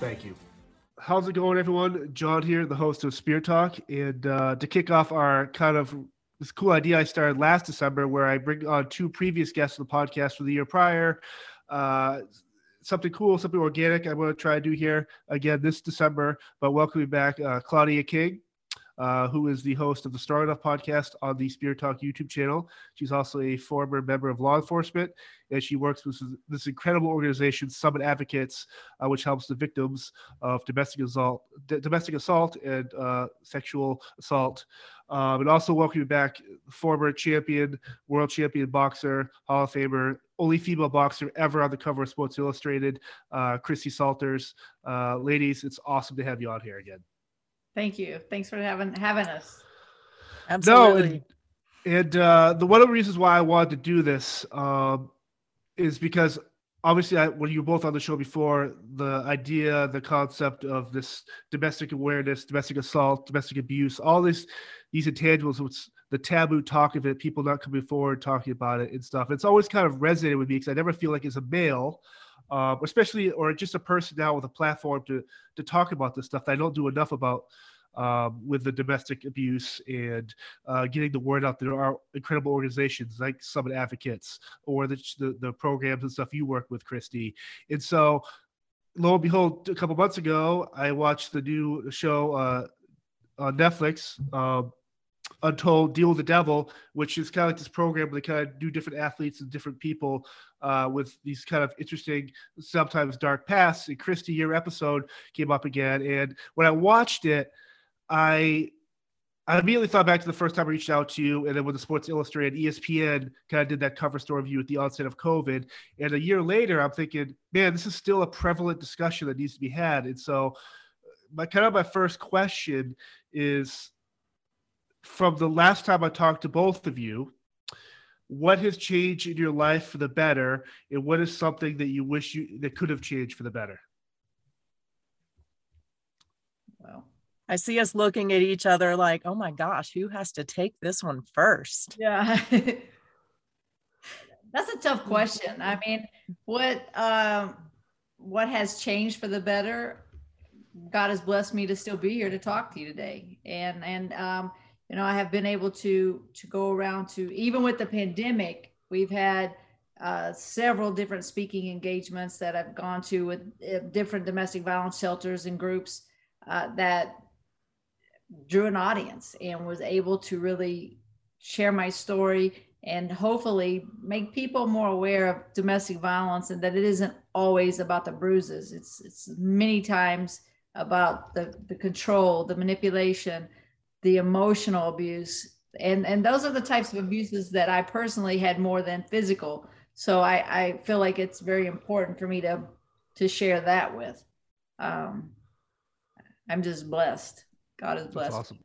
Thank you. How's it going, everyone? John here, the host of Spear Talk. And uh, to kick off our kind of this cool idea I started last December where I bring on two previous guests of the podcast from the year prior. Uh, something cool, something organic I'm going to try to do here again this December. But welcoming back uh, Claudia King, uh, who is the host of the Strong Enough podcast on the Spear Talk YouTube channel. She's also a former member of law enforcement, and she works with this incredible organization, Summit Advocates, uh, which helps the victims of domestic assault, d- domestic assault and uh, sexual assault. Um, and also welcoming back former champion, world champion boxer, Hall of Famer, only female boxer ever on the cover of Sports Illustrated, uh, Christy Salters. Uh, ladies, it's awesome to have you on here again. Thank you. Thanks for having having us. Absolutely. No, and, and uh, the one of the reasons why I wanted to do this um, is because obviously, I, when you were both on the show before, the idea, the concept of this domestic awareness, domestic assault, domestic abuse, all these these intangibles, which the taboo talk of it, people not coming forward talking about it and stuff. It's always kind of resonated with me because I never feel like as a male, uh, especially or just a person now with a platform to to talk about this stuff that I don't do enough about um, with the domestic abuse and uh, getting the word out. There are incredible organizations like Summit Advocates or the, the, the programs and stuff you work with, Christy. And so, lo and behold, a couple months ago, I watched the new show uh, on Netflix. Um, Untold Deal with the Devil, which is kind of like this program where they kind of do different athletes and different people uh, with these kind of interesting, sometimes dark pasts. And Christy, your episode came up again. And when I watched it, I I immediately thought back to the first time I reached out to you, and then when the Sports Illustrated, ESPN kind of did that cover story you at the onset of COVID. And a year later, I'm thinking, man, this is still a prevalent discussion that needs to be had. And so, my kind of my first question is, from the last time I talked to both of you, what has changed in your life for the better, and what is something that you wish you that could have changed for the better? Well, I see us looking at each other like, oh my gosh, who has to take this one first? Yeah. That's a tough question. I mean, what um, what has changed for the better? God has blessed me to still be here to talk to you today, and and um, you know I have been able to to go around to even with the pandemic, we've had uh, several different speaking engagements that I've gone to with uh, different domestic violence shelters and groups uh, that drew an audience and was able to really share my story and hopefully make people more aware of domestic violence and that it isn't always about the bruises. It's it's many times about the the control the manipulation the emotional abuse and and those are the types of abuses that i personally had more than physical so i i feel like it's very important for me to to share that with um i'm just blessed God is blessed. That's awesome.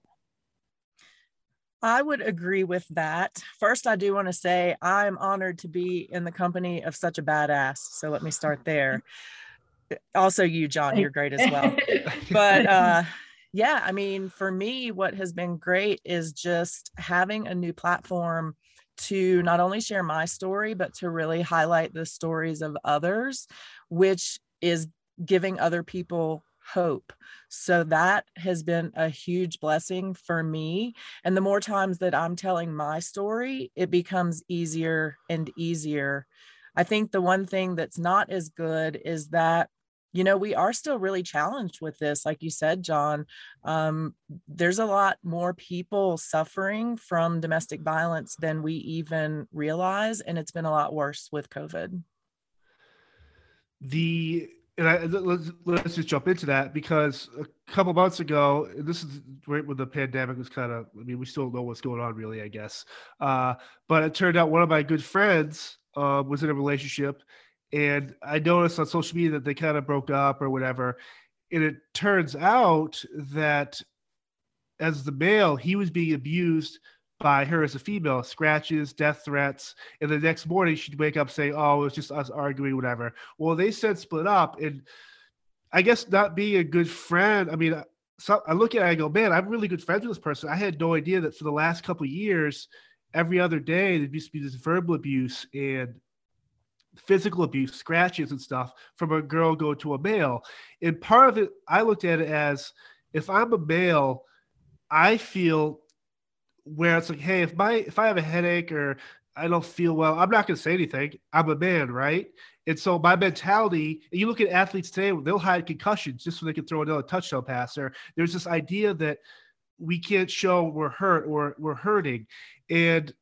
I would agree with that. First, I do want to say I'm honored to be in the company of such a badass. So let me start there. Also, you, John, you're great as well. but uh, yeah, I mean, for me, what has been great is just having a new platform to not only share my story, but to really highlight the stories of others, which is giving other people hope. So that has been a huge blessing for me. And the more times that I'm telling my story, it becomes easier and easier. I think the one thing that's not as good is that you know we are still really challenged with this like you said john um, there's a lot more people suffering from domestic violence than we even realize and it's been a lot worse with covid the and I, let's, let's just jump into that because a couple months ago, this is right when the pandemic was kind of, I mean, we still don't know what's going on really, I guess. Uh, but it turned out one of my good friends uh, was in a relationship and I noticed on social media that they kind of broke up or whatever. And it turns out that as the male, he was being abused by her as a female, scratches, death threats, and the next morning she'd wake up saying, "Oh, it was just us arguing, whatever." Well, they said split up, and I guess not being a good friend. I mean, uh, so I look at it, I go, "Man, I'm really good friends with this person." I had no idea that for the last couple years, every other day there used to be this verbal abuse and physical abuse, scratches and stuff from a girl go to a male. And part of it, I looked at it as if I'm a male, I feel where it's like, hey, if my if I have a headache or I don't feel well, I'm not going to say anything. I'm a man, right? And so my mentality, and you look at athletes today, they'll hide concussions just so they can throw another touchdown pass. Or there's this idea that we can't show we're hurt or we're hurting. And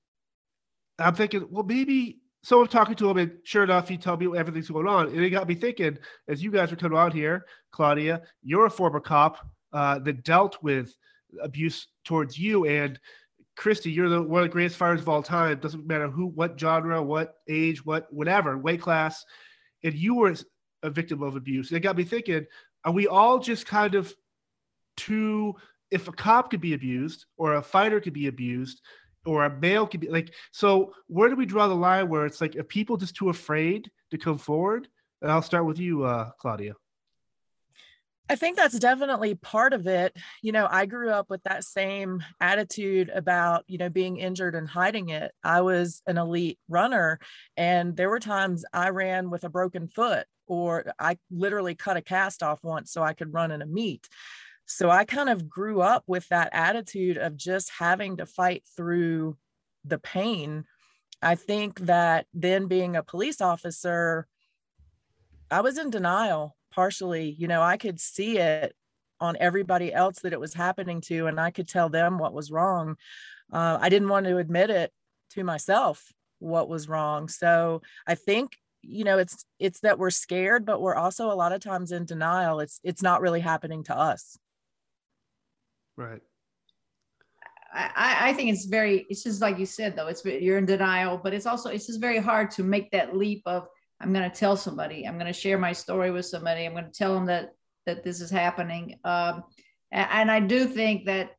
I'm thinking, well, maybe so I'm talking to him, and sure enough, he told me everything's going on, and it got me thinking. As you guys were coming out here, Claudia, you're a former cop uh, that dealt with abuse towards you, and Christy, you're the one of the greatest fighters of all time. Doesn't matter who, what genre, what age, what whatever weight class, and you were a victim of abuse. It got me thinking: Are we all just kind of too? If a cop could be abused or a fighter could be abused, or a male could be like, so where do we draw the line where it's like, are people just too afraid to come forward? And I'll start with you, uh, Claudia. I think that's definitely part of it. You know, I grew up with that same attitude about, you know, being injured and hiding it. I was an elite runner, and there were times I ran with a broken foot, or I literally cut a cast off once so I could run in a meet. So I kind of grew up with that attitude of just having to fight through the pain. I think that then being a police officer, I was in denial partially. You know, I could see it on everybody else that it was happening to, and I could tell them what was wrong. Uh, I didn't want to admit it to myself what was wrong. So I think you know it's it's that we're scared but we're also a lot of times in denial it's it's not really happening to us right. I, I think it's very it's just like you said though it's you're in denial but it's also it's just very hard to make that leap of i'm going to tell somebody i'm going to share my story with somebody i'm going to tell them that that this is happening. Um, and, i do think that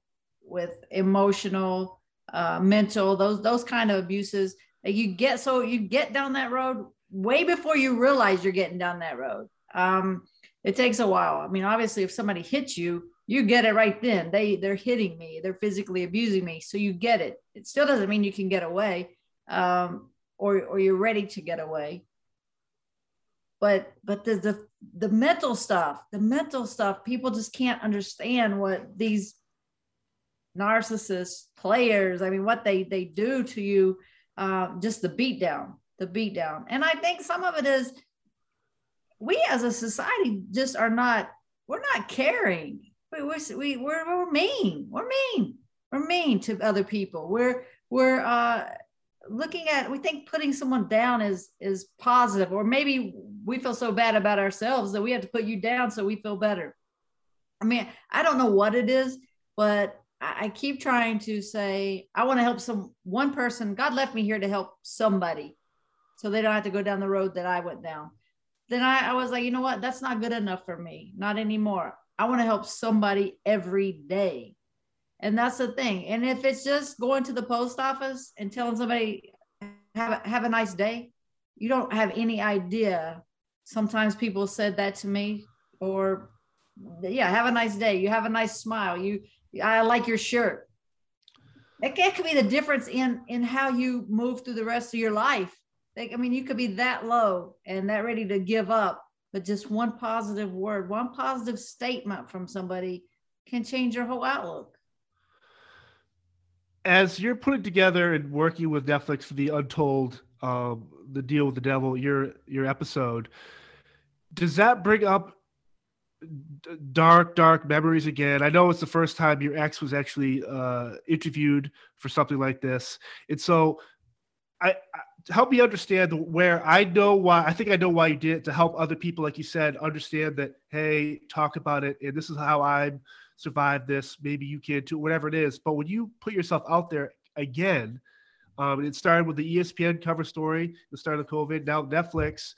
with emotional uh, mental those those kind of abuses you get so you get down that road way before you realize you're getting down that road. Um, it takes a while. I mean obviously if somebody hits you you get it right then. They they're hitting me. They're physically abusing me. So you get it. It still doesn't mean you can get away um, or or you're ready to get away. But but the, the the mental stuff the mental stuff people just can't understand what these narcissists players i mean what they they do to you uh, just the beat down the beat down and i think some of it is we as a society just are not we're not caring we, we, we're, we're mean. We're mean. We're mean to other people. We're, we're uh, looking at, we think putting someone down is, is positive, or maybe we feel so bad about ourselves that we have to put you down so we feel better. I mean, I don't know what it is, but I, I keep trying to say, I want to help some one person. God left me here to help somebody so they don't have to go down the road that I went down. Then I, I was like, you know what? That's not good enough for me. Not anymore. I want to help somebody every day. And that's the thing. And if it's just going to the post office and telling somebody, have a, have a nice day, you don't have any idea. Sometimes people said that to me, or yeah, have a nice day. You have a nice smile. You, I like your shirt. It, it could be the difference in in how you move through the rest of your life. Like, I mean, you could be that low and that ready to give up but just one positive word, one positive statement from somebody can change your whole outlook. As you're putting together and working with Netflix for the Untold, um, the deal with the devil, your your episode, does that bring up dark, dark memories again? I know it's the first time your ex was actually uh, interviewed for something like this, and so I, I help me understand where I know why I think I know why you did it to help other people, like you said, understand that hey, talk about it, and this is how I survived this. Maybe you can too, whatever it is. But when you put yourself out there again, um, it started with the ESPN cover story, the start of COVID, now Netflix.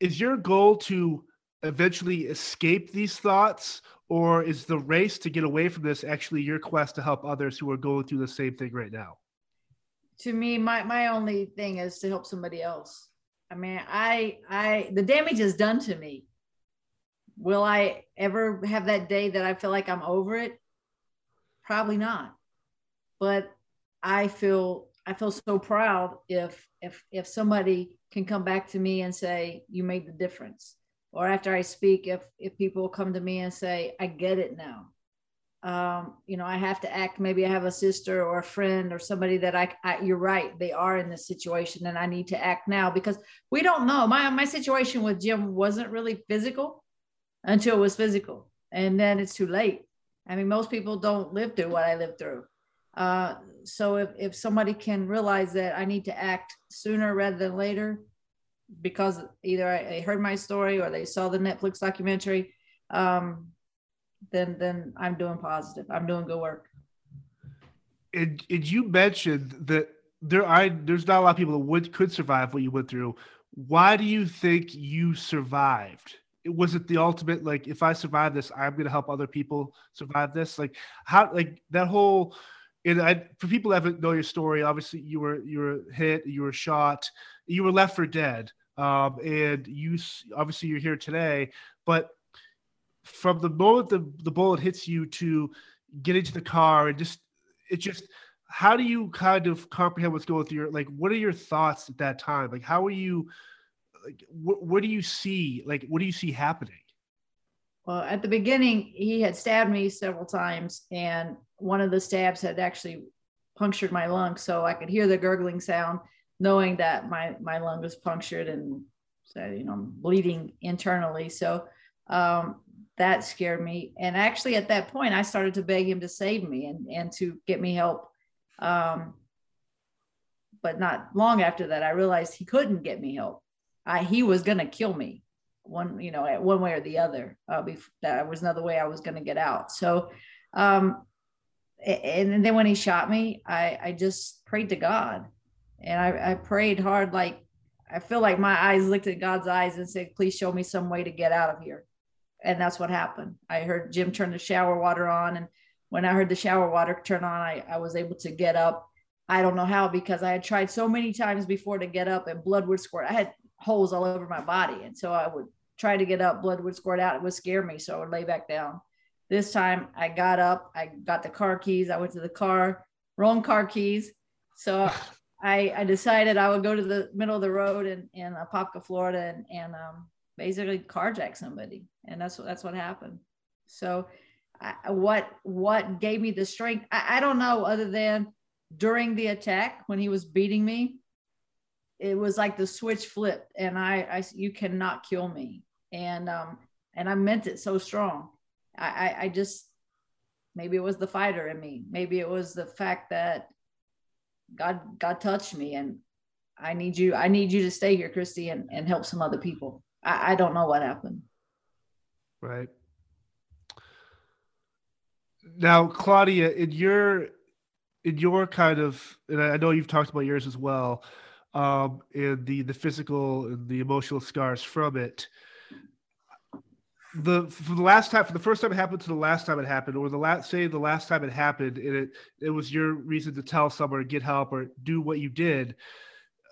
is your goal to eventually escape these thoughts or is the race to get away from this actually your quest to help others who are going through the same thing right now to me my my only thing is to help somebody else. I mean i i the damage is done to me. Will i ever have that day that i feel like i'm over it? Probably not. But i feel i feel so proud if if if somebody can come back to me and say you made the difference. Or after i speak if if people come to me and say i get it now um, you know i have to act maybe i have a sister or a friend or somebody that I, I you're right they are in this situation and i need to act now because we don't know. My my situation with jim wasn't really physical until it was physical and then it's too late. I mean most people don't live through what i lived through. Uh, so if, if somebody can realize that I need to act sooner rather than later, because either I, I heard my story or they saw the Netflix documentary, um, then then I'm doing positive. I'm doing good work. And, and you mentioned that there are there's not a lot of people that would could survive what you went through. Why do you think you survived? was it the ultimate like if I survive this, I'm gonna help other people survive this? Like how like that whole and I, for people that haven't know your story, obviously you were you were hit, you were shot, you were left for dead, um, and you obviously you're here today. But from the moment the, the bullet hits you to get into the car and just it just how do you kind of comprehend what's going through your like what are your thoughts at that time? Like how are you like wh- what do you see? Like what do you see happening? Well, at the beginning, he had stabbed me several times, and one of the stabs had actually punctured my lung, so I could hear the gurgling sound, knowing that my my lung was punctured and so you know I'm bleeding internally. So um, that scared me. And actually, at that point, I started to beg him to save me and and to get me help. Um, but not long after that, I realized he couldn't get me help. I, he was going to kill me one you know one way or the other uh, bef- that was another way i was going to get out so um and then when he shot me i i just prayed to god and i i prayed hard like i feel like my eyes looked at god's eyes and said please show me some way to get out of here and that's what happened i heard jim turn the shower water on and when i heard the shower water turn on i i was able to get up i don't know how because i had tried so many times before to get up and blood would squirt i had holes all over my body. And so I would try to get up, blood would squirt out. It would scare me. So I would lay back down. This time I got up, I got the car keys, I went to the car, wrong car keys. So I, I decided I would go to the middle of the road in, in Apopka, Florida and, and um, basically carjack somebody. And that's what, that's what happened. So I, what, what gave me the strength? I, I don't know other than during the attack when he was beating me, it was like the switch flipped and I, I you cannot kill me. And, um, and I meant it so strong. I, I, I just, maybe it was the fighter in me. Maybe it was the fact that God, God touched me and I need you, I need you to stay here, Christy, and, and help some other people. I, I don't know what happened. Right. Now, Claudia, in your in your kind of, and I know you've talked about yours as well um, and the the physical and the emotional scars from it. The for the last time, for the first time it happened to the last time it happened, or the last say the last time it happened, and it it was your reason to tell someone get help or do what you did.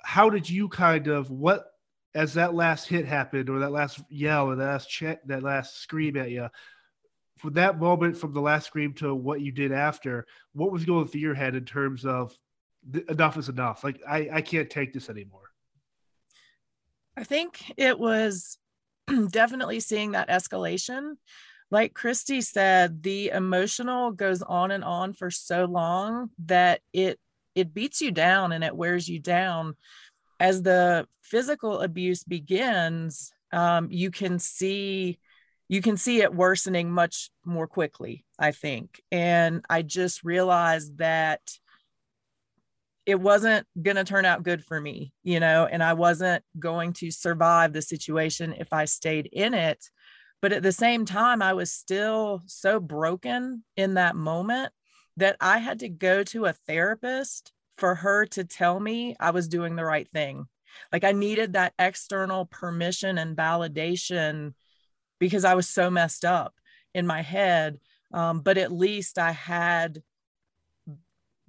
How did you kind of what as that last hit happened, or that last yell, or that last check, that last scream at you? From that moment, from the last scream to what you did after, what was going through your head in terms of enough is enough. Like I, I can't take this anymore. I think it was definitely seeing that escalation. Like Christy said, the emotional goes on and on for so long that it it beats you down and it wears you down. As the physical abuse begins, um, you can see you can see it worsening much more quickly. I think, and I just realized that it wasn't going to turn out good for me, you know, and I wasn't going to survive the situation if I stayed in it. But at the same time, I was still so broken in that moment that I had to go to a therapist for her to tell me I was doing the right thing. Like I needed that external permission and validation because I was so messed up in my head. Um, but at least I had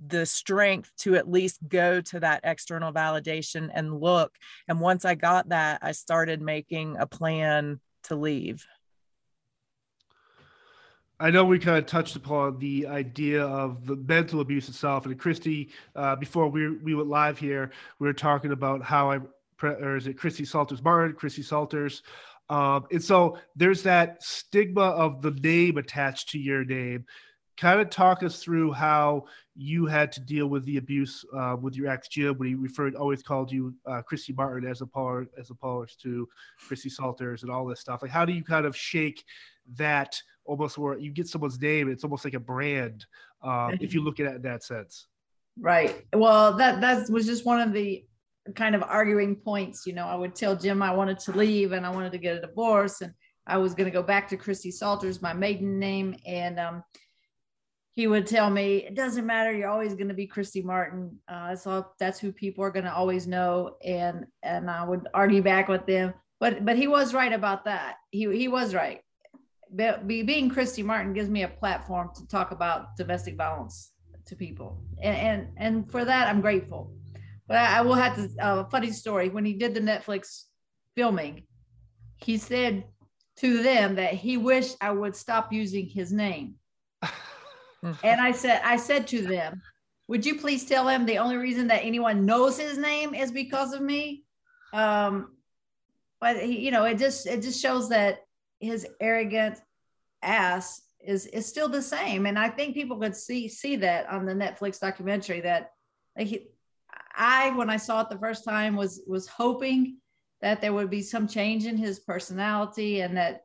the strength to at least go to that external validation and look. And once I got that, I started making a plan to leave. I know we kind of touched upon the idea of the mental abuse itself, and Christy, uh, before we we went live here, we were talking about how I, or is it Christy Salters Martin, Christy Salters, um, and so there's that stigma of the name attached to your name. Kind of talk us through how you had to deal with the abuse uh, with your ex Jim when he referred always called you uh, Christy Martin as opposed as opposed to Christy Salters and all this stuff. Like, how do you kind of shake that almost where you get someone's name? It's almost like a brand um, if you look at it in that sense. Right. Well, that that was just one of the kind of arguing points. You know, I would tell Jim I wanted to leave and I wanted to get a divorce and I was going to go back to Christy Salters, my maiden name, and um, he would tell me, it doesn't matter. You're always going to be Christy Martin. Uh, so that's who people are going to always know. And, and I would argue back with them, but, but he was right about that. He, he was right. Be, being Christy Martin gives me a platform to talk about domestic violence to people. And, and, and for that, I'm grateful. But I, I will have to, a uh, funny story. When he did the Netflix filming, he said to them that he wished I would stop using his name and I said, I said to them, would you please tell him the only reason that anyone knows his name is because of me? Um, but he, you know, it just it just shows that his arrogant ass is is still the same. And I think people could see see that on the Netflix documentary that like I when I saw it the first time was was hoping that there would be some change in his personality and that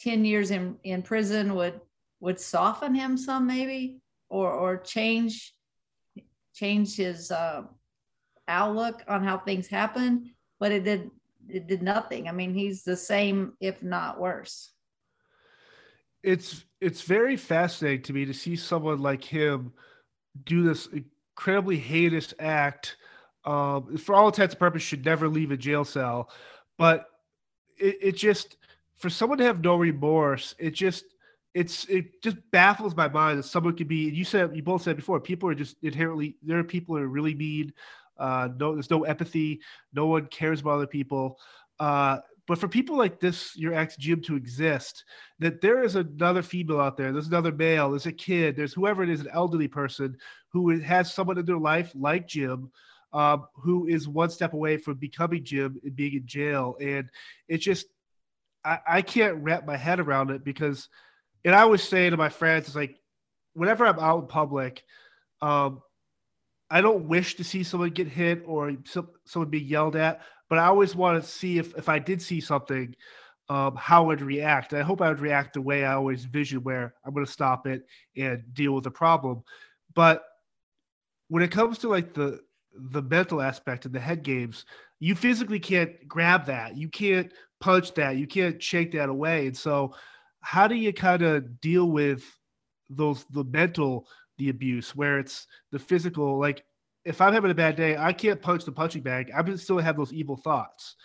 10 years in, in prison would would soften him some maybe or or change change his uh, outlook on how things happen but it did it did nothing i mean he's the same if not worse it's it's very fascinating to me to see someone like him do this incredibly heinous act um, for all intents and purposes should never leave a jail cell but it, it just for someone to have no remorse it just it's it just baffles my mind that someone could be. You said you both said before, people are just inherently there are people who are really mean. Uh, no, there's no empathy. No one cares about other people. Uh, but for people like this, your ex Jim, to exist, that there is another female out there, there's another male, there's a kid, there's whoever it is, an elderly person who has someone in their life like Jim, um, who is one step away from becoming Jim and being in jail. And it's just, I, I can't wrap my head around it because and I always say to my friends, it's like whenever I'm out in public, um, I don't wish to see someone get hit or someone be yelled at, but I always want to see if if I did see something, um, how I'd react. And I hope I would react the way I always vision, where I'm going to stop it and deal with the problem. But when it comes to like the the mental aspect of the head games, you physically can't grab that. You can't punch that. You can't shake that away. And so how do you kind of deal with those the mental the abuse where it's the physical like if i'm having a bad day i can't punch the punching bag. I am still have those evil thoughts.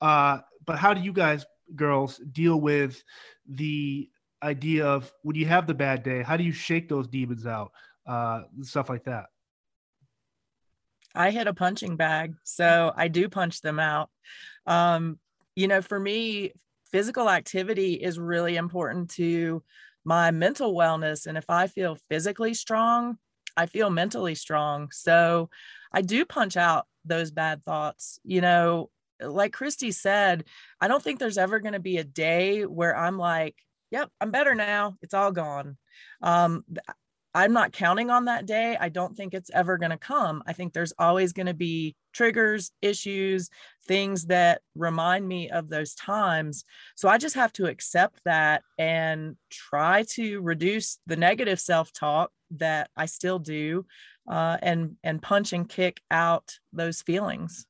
Uh, but how do you guys girls deal with the idea of when you have the bad day how do you shake those demons out? Uh, stuff like that. I hit a punching bag so i do punch them out. Um, you know for me physical activity is really important to my mental wellness. And if I feel physically strong, I feel mentally strong. So I do punch out those bad thoughts. You know, like Christy said, I don't think there's ever going to be a day where I'm like, yep, I'm better now. It's all gone. Um, I'm not counting on that day. I don't think it's ever going to come. I think there's always going to be triggers, issues, things that remind me of those times. So I just have to accept that and try to reduce the negative self-talk that I still do uh, and and punch and kick out those feelings.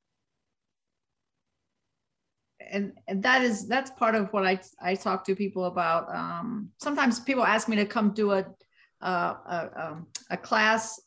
And, and that is that's part of what I I talk to people about. Um, sometimes people ask me to come do a a, um, a class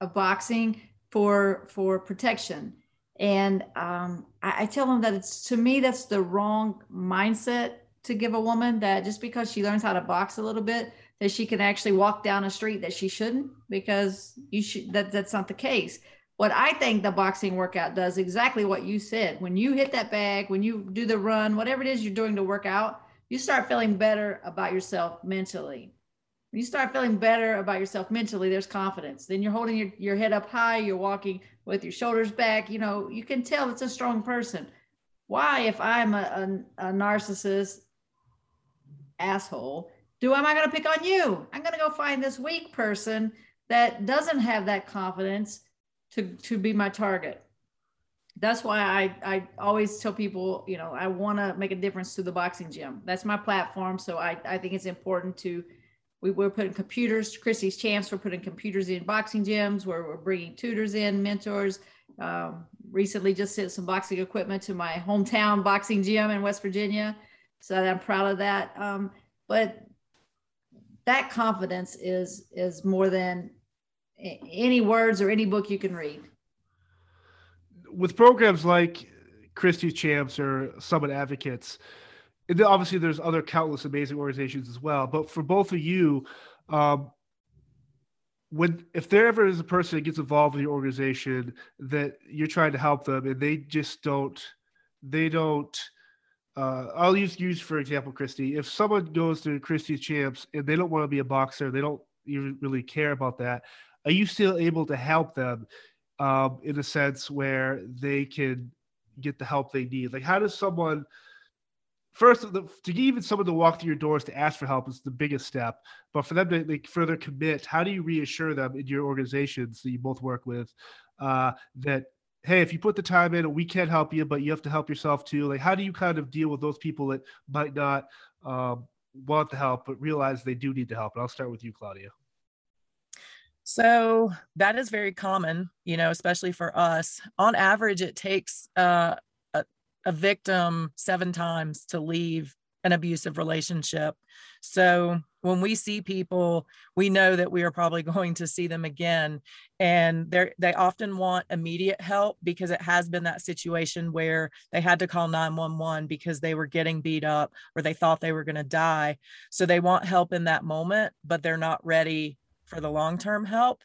of boxing for for protection And um, I, I tell them that it's to me, that's the wrong mindset to give a woman that just because she learns how to box a little bit, that she can actually walk down a street that she shouldn't, because you should that that's not the case. What I think the boxing workout does exactly what you said. When you hit that bag, when you do the run, whatever it is you're doing to work out, you start feeling better about yourself mentally. When you start feeling better about yourself mentally, there's confidence. Then you're holding your, your head up high, you're walking with your shoulders back. You know, you can tell it's a strong person. Why, if I'm a, a, a narcissist asshole, do am I going to pick on you? I'm going to go find this weak person that doesn't have that confidence to to be my target. That's why I I always tell people, you know, I want to make a difference to the boxing gym. That's my platform. So I I think it's important to we, we're putting computers, Christy's champs, we're putting computers in boxing gyms where we're bringing tutors in, mentors. Um, recently just sent some boxing equipment to my hometown boxing gym in West Virginia. So I'm proud of that. Um, but that confidence is is more than any words or any book you can read. With programs like Christy's Champs or Summit Advocates, obviously there's other countless amazing organizations as well. But for both of you, um, when if there ever is a person that gets involved in your organization that you're trying to help them and they just don't, they don't uh, I'll use use for example, Christy. If someone goes to Christy's champs and they don't want to be a boxer, they don't even really care about that. Are you still able to help them um, in a sense where they can get the help they need? Like, how does someone first to even someone to walk through your doors to ask for help is the biggest step. But for them to like, further commit, how do you reassure them in your organizations that you both work with uh, that hey, if you put the time in, we can't help you, but you have to help yourself too. Like, how do you kind of deal with those people that might not um, want the help, but realize they do need the help? And I'll start with you, Claudia. So that is very common, you know, especially for us. On average, it takes uh, a, victim seven times to leave an abusive relationship. So when we see people, we know that we are probably going to see them again. And they they often want immediate help because it has been that situation where they had to call 911 because they were getting beat up or they thought they were going to die. So they want help in that moment, but they're not ready for the long term help.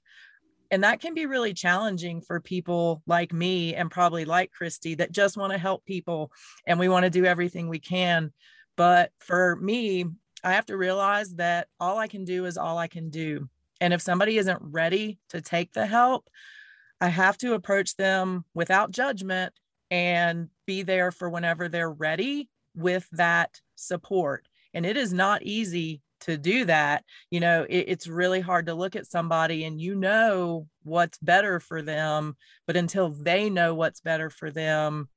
And that can be really challenging for people like me and probably like Christy that just want to help people and we want to do everything we can. But for me, I have to realize that all I can do is all I can do. And if somebody isn't ready to take the help, I have to approach them without judgment and be there for whenever they're ready with that support. And it is not easy to do that. You know, it, it's really hard to look at somebody and you know what's better for them, but until they know what's better for them,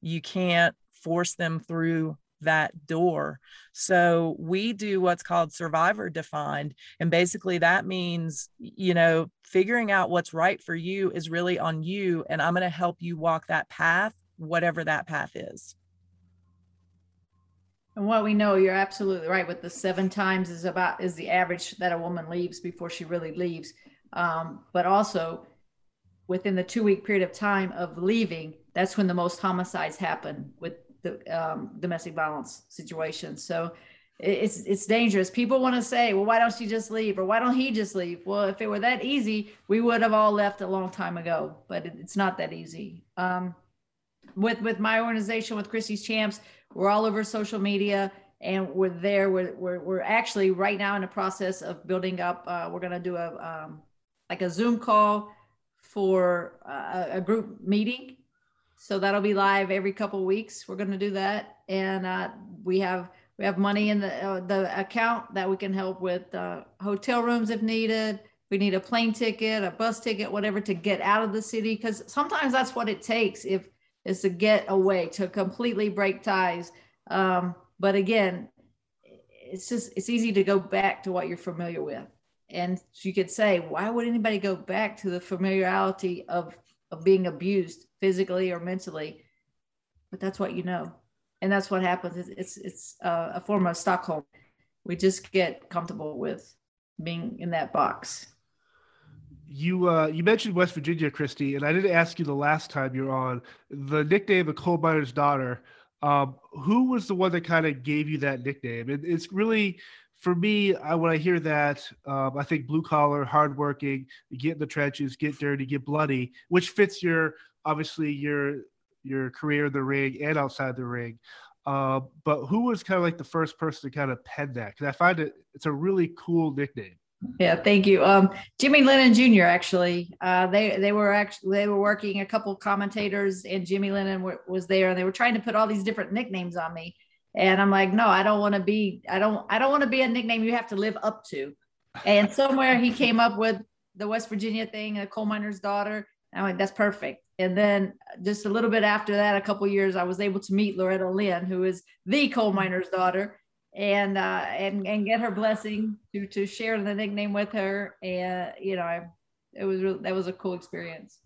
you can't force them through that door. So we do what's called survivor defined. And basically that means, you know, figuring out what's right for you is really on you. And I'm going to help you walk that path, whatever that path is. And what we know, you're absolutely right. With the seven times is about is the average that a woman leaves before she really leaves. Um, but also within the two week period of time of leaving, that's when the most homicides happen with the um, domestic violence situation. So it's it's dangerous. People want to say, well, why don't she just leave, or why don't he just leave? Well, if it were that easy, we would have all left a long time ago. But it, it's not that easy. Um, with with my organization, with Christy's Champs, we're all over social media, and we're there. We're we're, we're actually right now in the process of building up. Uh, we're gonna do a um, like a Zoom call for a, a group meeting so that'll be live every couple weeks. We're going to do that, and uh, we have we have money in the uh, the account that we can help with uh, hotel rooms if needed. We need a plane ticket, a bus ticket, whatever to get out of the city because sometimes that's what it takes if is to get away to completely break ties. Um, but again, it's just it's easy to go back to what you're familiar with, and you could say, why would anybody go back to the familiarity of of being abused physically or mentally? But that's what you know. And that's what happens. It's it's, it's uh, a form of stockholm. We just get comfortable with being in that box you uh, you mentioned West Virginia, Christy, and I didn't ask you the last time you're on the nickname the coal miner's daughter. Um, who was the one that kind of gave you that nickname? And it's really for me I, when I hear that, um, I think blue collar, hardworking, get in the trenches, get dirty, get bloody, which fits your obviously your your career in the ring and outside the ring. Uh, but who was kind of like the first person to kind of pen that? Because I find it it's a really cool nickname. Yeah, thank you. Um, Jimmy Lennon Jr. Actually, uh, they they were actually they were working a couple commentators, and Jimmy Lennon w- was there, and they were trying to put all these different nicknames on me, and I'm like, no, I don't want to be, I don't, I don't want to be a nickname you have to live up to. And somewhere he came up with the West Virginia thing, a coal miner's daughter. I'm like, that's perfect. And then just a little bit after that, a couple years, I was able to meet Loretta Lynn, who is the coal miner's daughter and uh, and and get her blessing to to share the nickname with her. And you know, I, it was really, that was a cool experience.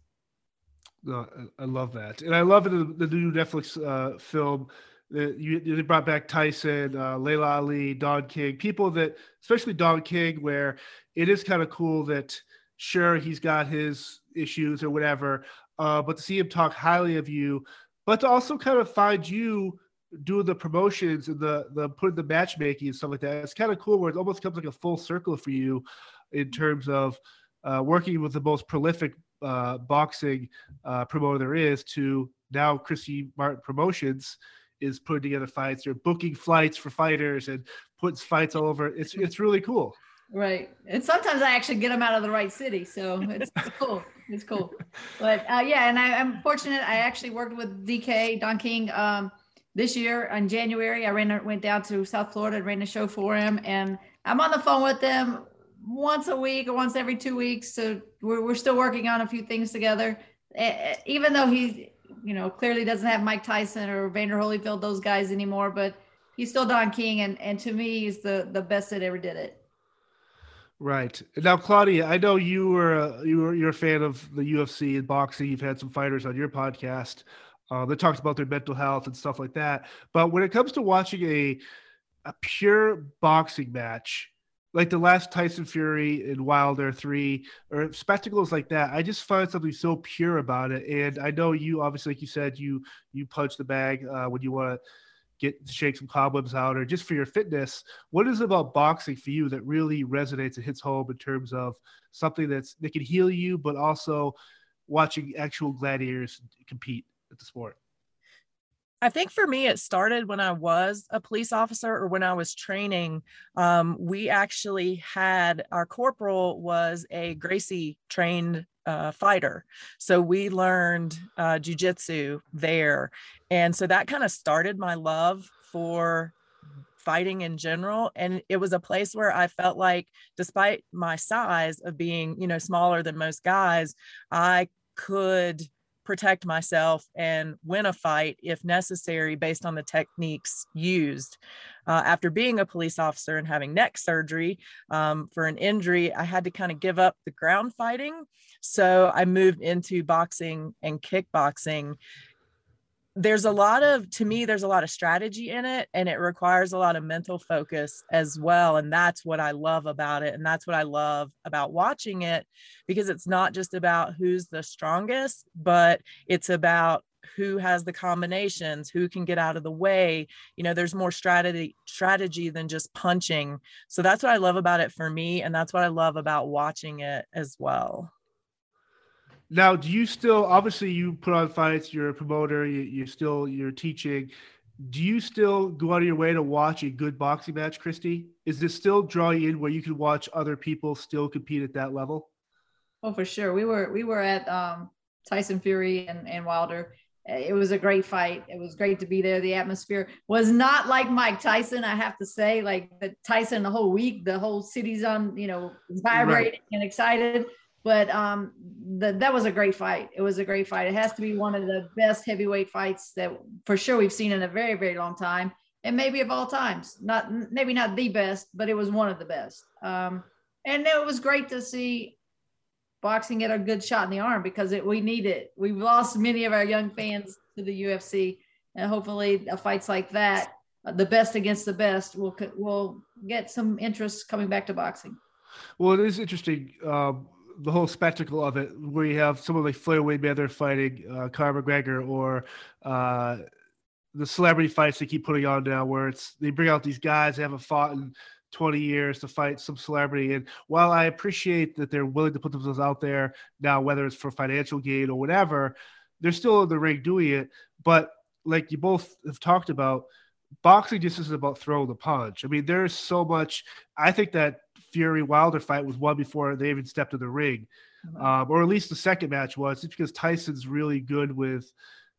No, I love that, and I love the, the new Netflix uh, film. That you, they brought back Tyson, uh, Laila Ali, Don King, people that, especially Don King, where it is kind of cool that sure he's got his issues or whatever, uh, but to see him talk highly of you, but to also kind of find you doing the promotions and the the putting the matchmaking and stuff like that. It's kind of cool where it almost comes like a full circle for you in terms of uh, working with the most prolific uh, boxing uh, promoter there is to now Christy Martin Promotions is putting together fights. They're booking flights for fighters and puts fights all over. It's it's really cool. Right, and sometimes I actually get them out of the right city, so it's, it's cool. It's cool, but uh, yeah, and I, am fortunate. I actually worked with DK Don King. Um, this year in January, I ran went down to South Florida and ran a show for him, and I'm on the phone with them once a week or once every two weeks. So we're we're still working on a few things together. Even though he, you know, clearly doesn't have Mike Tyson or Evander Holyfield, those guys anymore, but he's still Don King, and and to me, he's the the best that ever did it. Right now, Claudia, I know you were a, you were you're a fan of the UFC and boxing. You've had some fighters on your podcast. Uh, that talks about their mental health and stuff like that. But when it comes to watching a a pure boxing match, like the last Tyson Fury and Wilder three, or spectacles like that, I just find something so pure about it. And I know you, obviously, like you said, you you punch the bag uh, when you want to get shake some cobwebs out, or just for your fitness. What is it about boxing for you that really resonates and hits home in terms of something that's that can heal you, but also watching actual gladiators compete? At the sport? I think for me, it started when I was a police officer or when I was training. Um, we actually had our corporal was a Gracie trained uh, fighter. So we learned uh, jujitsu there. And so that kind of started my love for fighting in general. And it was a place where I felt like, despite my size of being, you know, smaller than most guys, I could protect myself and win a fight if necessary based on the techniques used. Uh, after being a police officer and having neck surgery um, for an injury, I had to kind of give up the ground fighting. So I moved into boxing and kickboxing there's a lot of to me there's a lot of strategy in it and it requires a lot of mental focus as well and that's what i love about it and that's what i love about watching it because it's not just about who's the strongest but it's about who has the combinations who can get out of the way you know there's more strategy strategy than just punching so that's what i love about it for me and that's what i love about watching it as well now, do you still obviously you put on fights? You're a promoter. You, you're still you're teaching. Do you still go out of your way to watch a good boxing match, Christy? Is this still drawing in where you can watch other people still compete at that level? Oh, for sure. We were we were at um, Tyson Fury and, and Wilder. It was a great fight. It was great to be there. The atmosphere was not like Mike Tyson, I have to say. Like the Tyson, the whole week, the whole city's on, you know, vibrating right. and excited but um, the, that was a great fight. It was a great fight. It has to be one of the best heavyweight fights that for sure we've seen in a very, very long time, and maybe of all times. Not maybe not the best, but it was one of the best. Um, and it was great to see boxing get a good shot in the arm because it, we need it. We've lost many of our young fans to the UFC, and hopefully, fights like that, uh, the best against the best, will will get some interest coming back to boxing. Well, it is interesting. Um, the whole spectacle of it, where you have someone like Floyd Mayweather fighting uh, Conor McGregor, or uh, the celebrity fights they keep putting on now, where it's they bring out these guys they haven't fought in 20 years to fight some celebrity. And while I appreciate that they're willing to put themselves out there now, whether it's for financial gain or whatever, they're still in the ring doing it. But like you both have talked about, boxing just isn't about throwing the punch. I mean, there's so much. I think that Fury Wilder fight was won before they even stepped in the ring, mm-hmm. um, or at least the second match was. It's because Tyson's really good with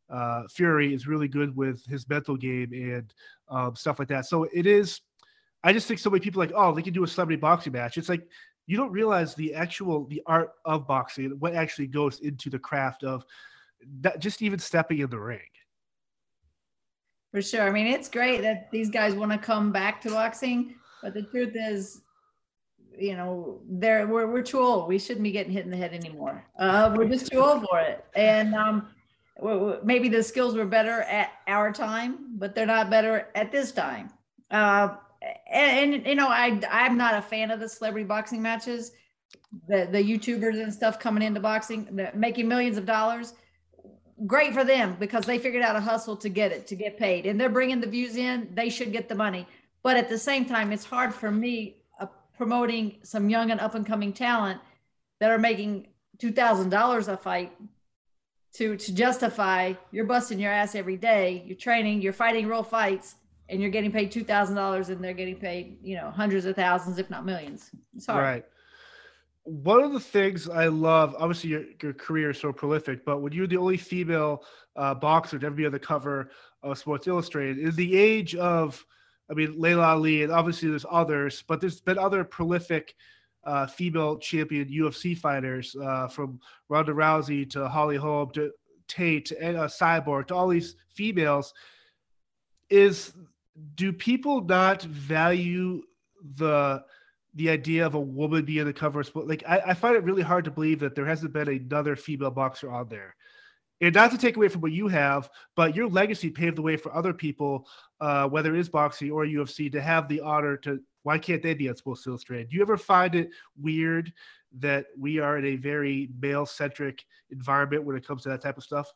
uh, Fury is really good with his mental game and um, stuff like that. So it is. I just think so many people like, oh, they can do a celebrity boxing match. It's like you don't realize the actual the art of boxing and what actually goes into the craft of that, just even stepping in the ring. For sure. I mean, it's great that these guys want to come back to boxing, but the truth is, you know, they're we're, we're too old. We shouldn't be getting hit in the head anymore. Uh, we're just too old for it. And um, maybe the skills were better at our time, but they're not better at this time. Uh, and, and, you know, I I'm not a fan of the celebrity boxing matches, the the YouTubers and stuff coming into boxing, making millions of dollars great for them because they figured out a hustle to get it to get paid. And they're bringing the views in they should get the money. But at the same time it's hard for me uh, promoting some young and up and coming talent that are making $2000 a fight to to justify you're busting your ass every day you're training you're fighting real fights and you're getting paid $2000 and they're getting paid you know hundreds of thousands if not millions. It's hard right one of the things I love, obviously your, your career is so prolific, but when you're the only female uh, boxer to ever be on the cover of Sports Illustrated, is the age of, I mean, Laila Ali, and obviously there's others, but there's been other prolific uh, female champion UFC fighters, uh, from Ronda Rousey to Holly Holm to Tate and uh, Cyborg to all these females. Is do people not value the the idea of a woman being the cover of. Like I, I, find it really hard to believe that there hasn't been another female boxer on there. And not to take away from what you have, but your legacy paved the way for other people, uh, whether it is boxing or UFC, to have the honor to. Why can't they be on Sports Illustrated? Do you ever find it weird that we are in a very male centric environment when it comes to that type of stuff?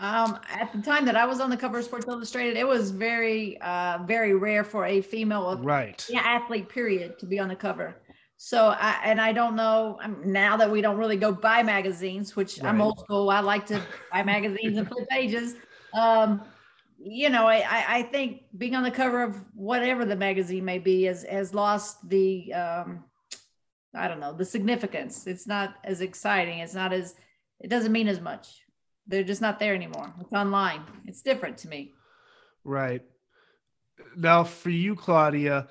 Um, at the time that I was on the cover of Sports Illustrated, it was very, uh, very rare for a female right athlete period to be on the cover. So, I, and I don't know now that we don't really go buy magazines, which right. I'm old school. I like to buy magazines and flip pages. Um, you know, I, I think being on the cover of whatever the magazine may be has, has lost the, um, I don't know, the significance. It's not as exciting. It's not as, it doesn't mean as much they're just not there anymore. It's online. It's different to me. Right. Now for you, Claudia,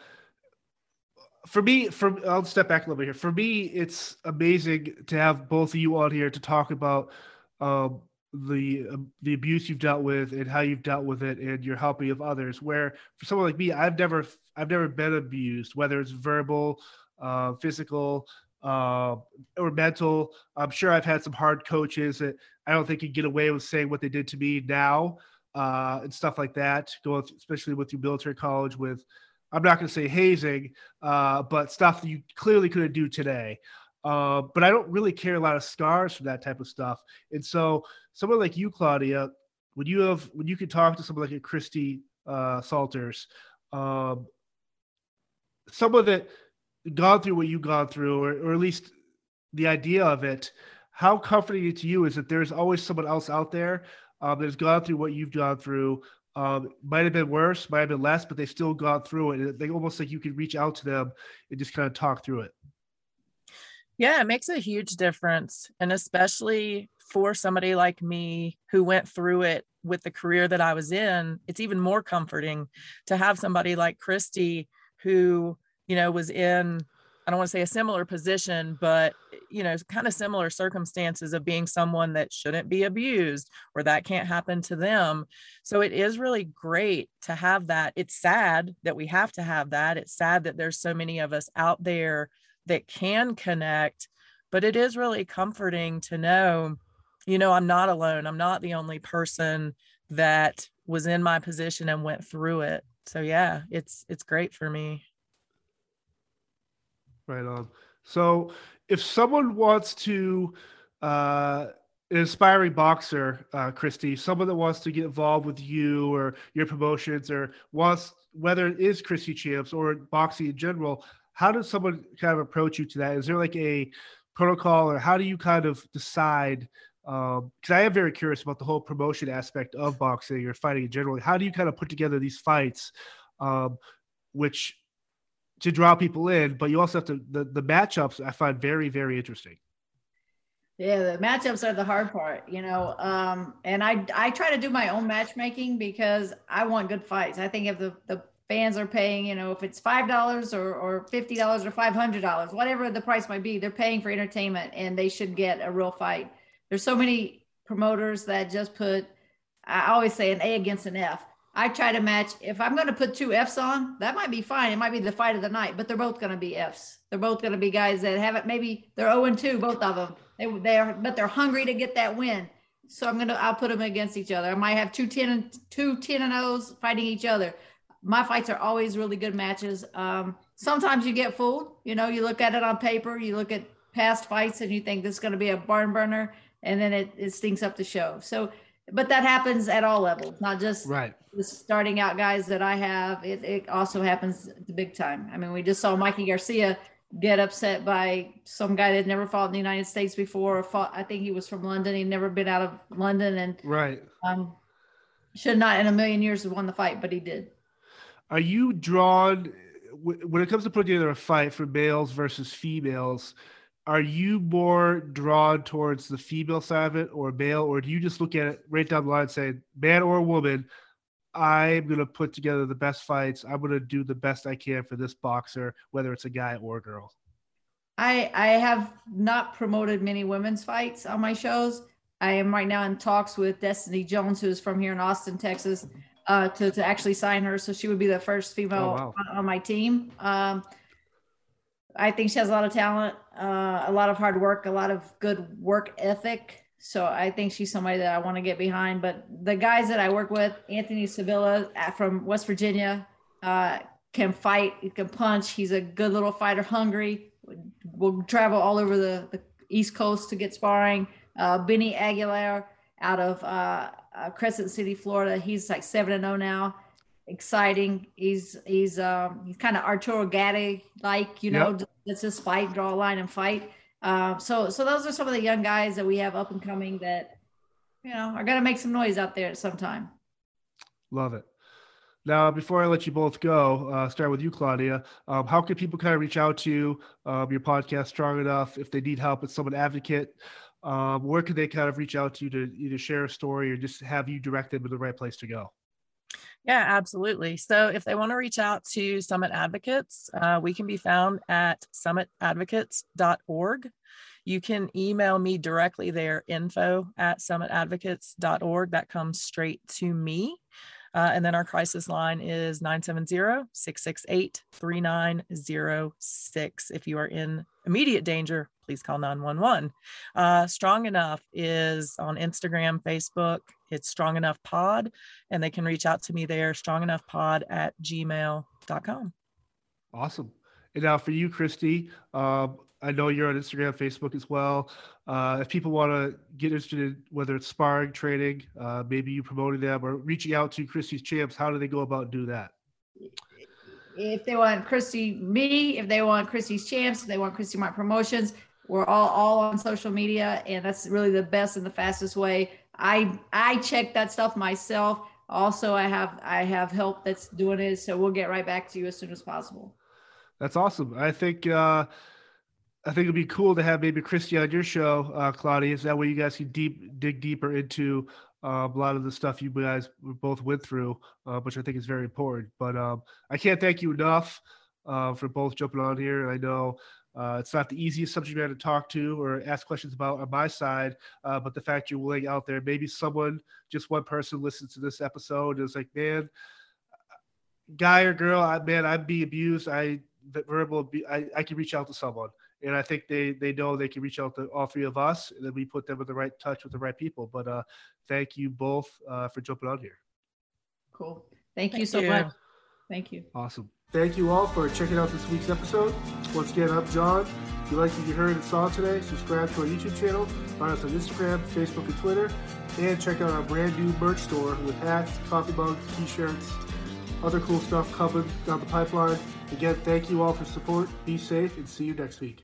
for me, for I'll step back a little bit here. For me, it's amazing to have both of you on here to talk about um, the uh, the abuse you've dealt with and how you've dealt with it and your helping of others. Where for someone like me, I've never I've never been abused, whether it's verbal, uh, physical, uh, or mental. I'm sure I've had some hard coaches that I don't think can get away with saying what they did to me now uh, and stuff like that. Going, especially with your military college, with I'm not going to say hazing, uh, but stuff that you clearly couldn't do today. Uh, but I don't really care a lot of scars from that type of stuff. And so, someone like you, Claudia, when you have when you can talk to someone like a Christy uh, Salters, um, someone that gone through what you've gone through, or, or at least the idea of it, how comforting to you is that there's always someone else out there um, that has gone through what you've gone through. Um, might have been worse, might have been less, but they've still gone through it. They almost like you could reach out to them and just kind of talk through it. Yeah, it makes a huge difference. And especially for somebody like me who went through it with the career that I was in, it's even more comforting to have somebody like Christy who you know, was in, I don't want to say a similar position, but, eh, you know, kind of similar circumstances of being someone that shouldn't be abused or that can't happen to them. So it is really great to have that. It's sad that we have to have that. It's sad that there's so many of us out there that can connect, but it is really comforting to know, you know, I'm not alone. I'm not the only person that was in my position and went through it. So yeah, it's it's great for me. Right on. So if someone wants to, uh, an aspiring boxer, uh, Christy, someone that wants to get involved with you or your promotions or wants, whether it is Christy Champs or boxing in general, how does someone kind of approach you to that? Is there like a protocol or how do you kind of decide? Because um, I am very curious about the whole promotion aspect of boxing or fighting in general. How do you kind of put together these fights, um, which to draw people in, but you also have to the the matchups I find very very interesting. Yeah, the matchups are the hard part, you know. Um, and I I try to do my own matchmaking because I want good fights. I think if the the fans are paying, you know, if it's five dollars or or fifty dollars or five hundred dollars, whatever the price might be, they're paying for entertainment and they should get a real fight. There's so many promoters that just put I always say an A against an F. I try to match if I'm going to put two Fs on, that might be fine. It might be the fight of the night, but they're both going to be Fs. They're both going to be guys that haven't maybe they're 0 and 2, both of them. They they are but they're hungry to get that win. So I'm gonna I'll put them against each other. I might have two 10 and two 10 and O's fighting each other my fights are always really good matches. Um, sometimes you get fooled. You know, you look at it on paper, you look at past fights, and you think this is going to be a barn burner, and then it, it stinks up the show. So, but that happens at all levels, not just right. the starting out guys that I have. It, it also happens the big time. I mean, we just saw Mikey Garcia get upset by some guy that never fought in the United States before, or fought. I think he was from London. He'd never been out of London, and right. Um, should not in a million years have won the fight, but he did are you drawn when it comes to putting together a fight for males versus females? Are you more drawn towards the female side of it or male, or do you just look at it right down the line and say, man or woman, I'm going to put together the best fights. I'm going to do the best I can for this boxer, whether it's a guy or a girl. I I have not promoted many women's fights on my shows. I am right now in talks with Destiny Jones, who is from here in Austin, Texas uh, to, to actually sign her. So she would be the first female oh, wow. on, on, my team. Um, I think she has a lot of talent, uh, a lot of hard work, a lot of good work ethic. So I think she's somebody that I want to get behind. But the guys that I work with, Anthony Sevilla from West Virginia, uh, can fight, he can punch. He's a good little fighter, hungry. Will travel all over the, the East Coast to get sparring. Uh, Benny Aguilar out of uh, uh, Crescent City, Florida. He's like seven and zero oh now. Exciting. He's he's um he's kind of Arturo Gatti like you know. Yep. Let's just fight, draw a line, and fight. Um, so so those are some of the young guys that we have up and coming that you know are gonna make some noise out there at some time. Love it. Now, before I let you both go, uh, start with you, Claudia. Um, how can people kind of reach out to you, um, your podcast, Strong Enough, if they need help with Summit Advocate? um, where could they kind of reach out to you to either share a story or just have you direct them to the right place to go? Yeah, absolutely. So if they want to reach out to Summit Advocates, uh, we can be found at summitadvocates.org. You can email me directly there, info at summitadvocates.org. That comes straight to me. Uh, and then our crisis line is 970 668 3906. If you are in immediate danger, please call 911. Uh, Strong Enough is on Instagram, Facebook. It's Strong Enough Pod, and they can reach out to me there, strongenoughpod at gmail.com. Awesome. And now for you, Christy, um, I know you're on Instagram, Facebook as well. Uh, if people want to get interested in whether it's sparring, training, uh, maybe you promoting them or reaching out to Christy's champs, how do they go about do that? If they want Christy, me, if they want Christy's champs, if they want Christy Martin promotions, we're all all on social media, and that's really the best and the fastest way. I I check that stuff myself. Also, I have I have help that's doing it, so we'll get right back to you as soon as possible. That's awesome. I think. Uh, I think it'd be cool to have maybe Christy on your show, uh, Claudia. So that way you guys can deep dig deeper into uh, a lot of the stuff you guys both went through, uh, which I think is very important. But um, I can't thank you enough uh, for both jumping on here. I know uh, it's not the easiest subject matter to talk to or ask questions about on my side, uh, but the fact you're willing out there, maybe someone, just one person listens to this episode and is like, man, guy or girl, I, man, I'm being abused. I verbal, I, I can reach out to someone and I think they they know they can reach out to all three of us, and then we put them in the right touch with the right people. But uh, thank you both uh, for jumping on here. Cool. Thank, thank you so you. much. Thank you. Awesome. Thank you all for checking out this week's episode. Once again, I'm John. If you like what you heard and saw today, subscribe to our YouTube channel, find us on Instagram, Facebook, and Twitter, and check out our brand new merch store with hats, coffee mugs, t-shirts, other cool stuff coming down the pipeline. Again, thank you all for support. Be safe and see you next week.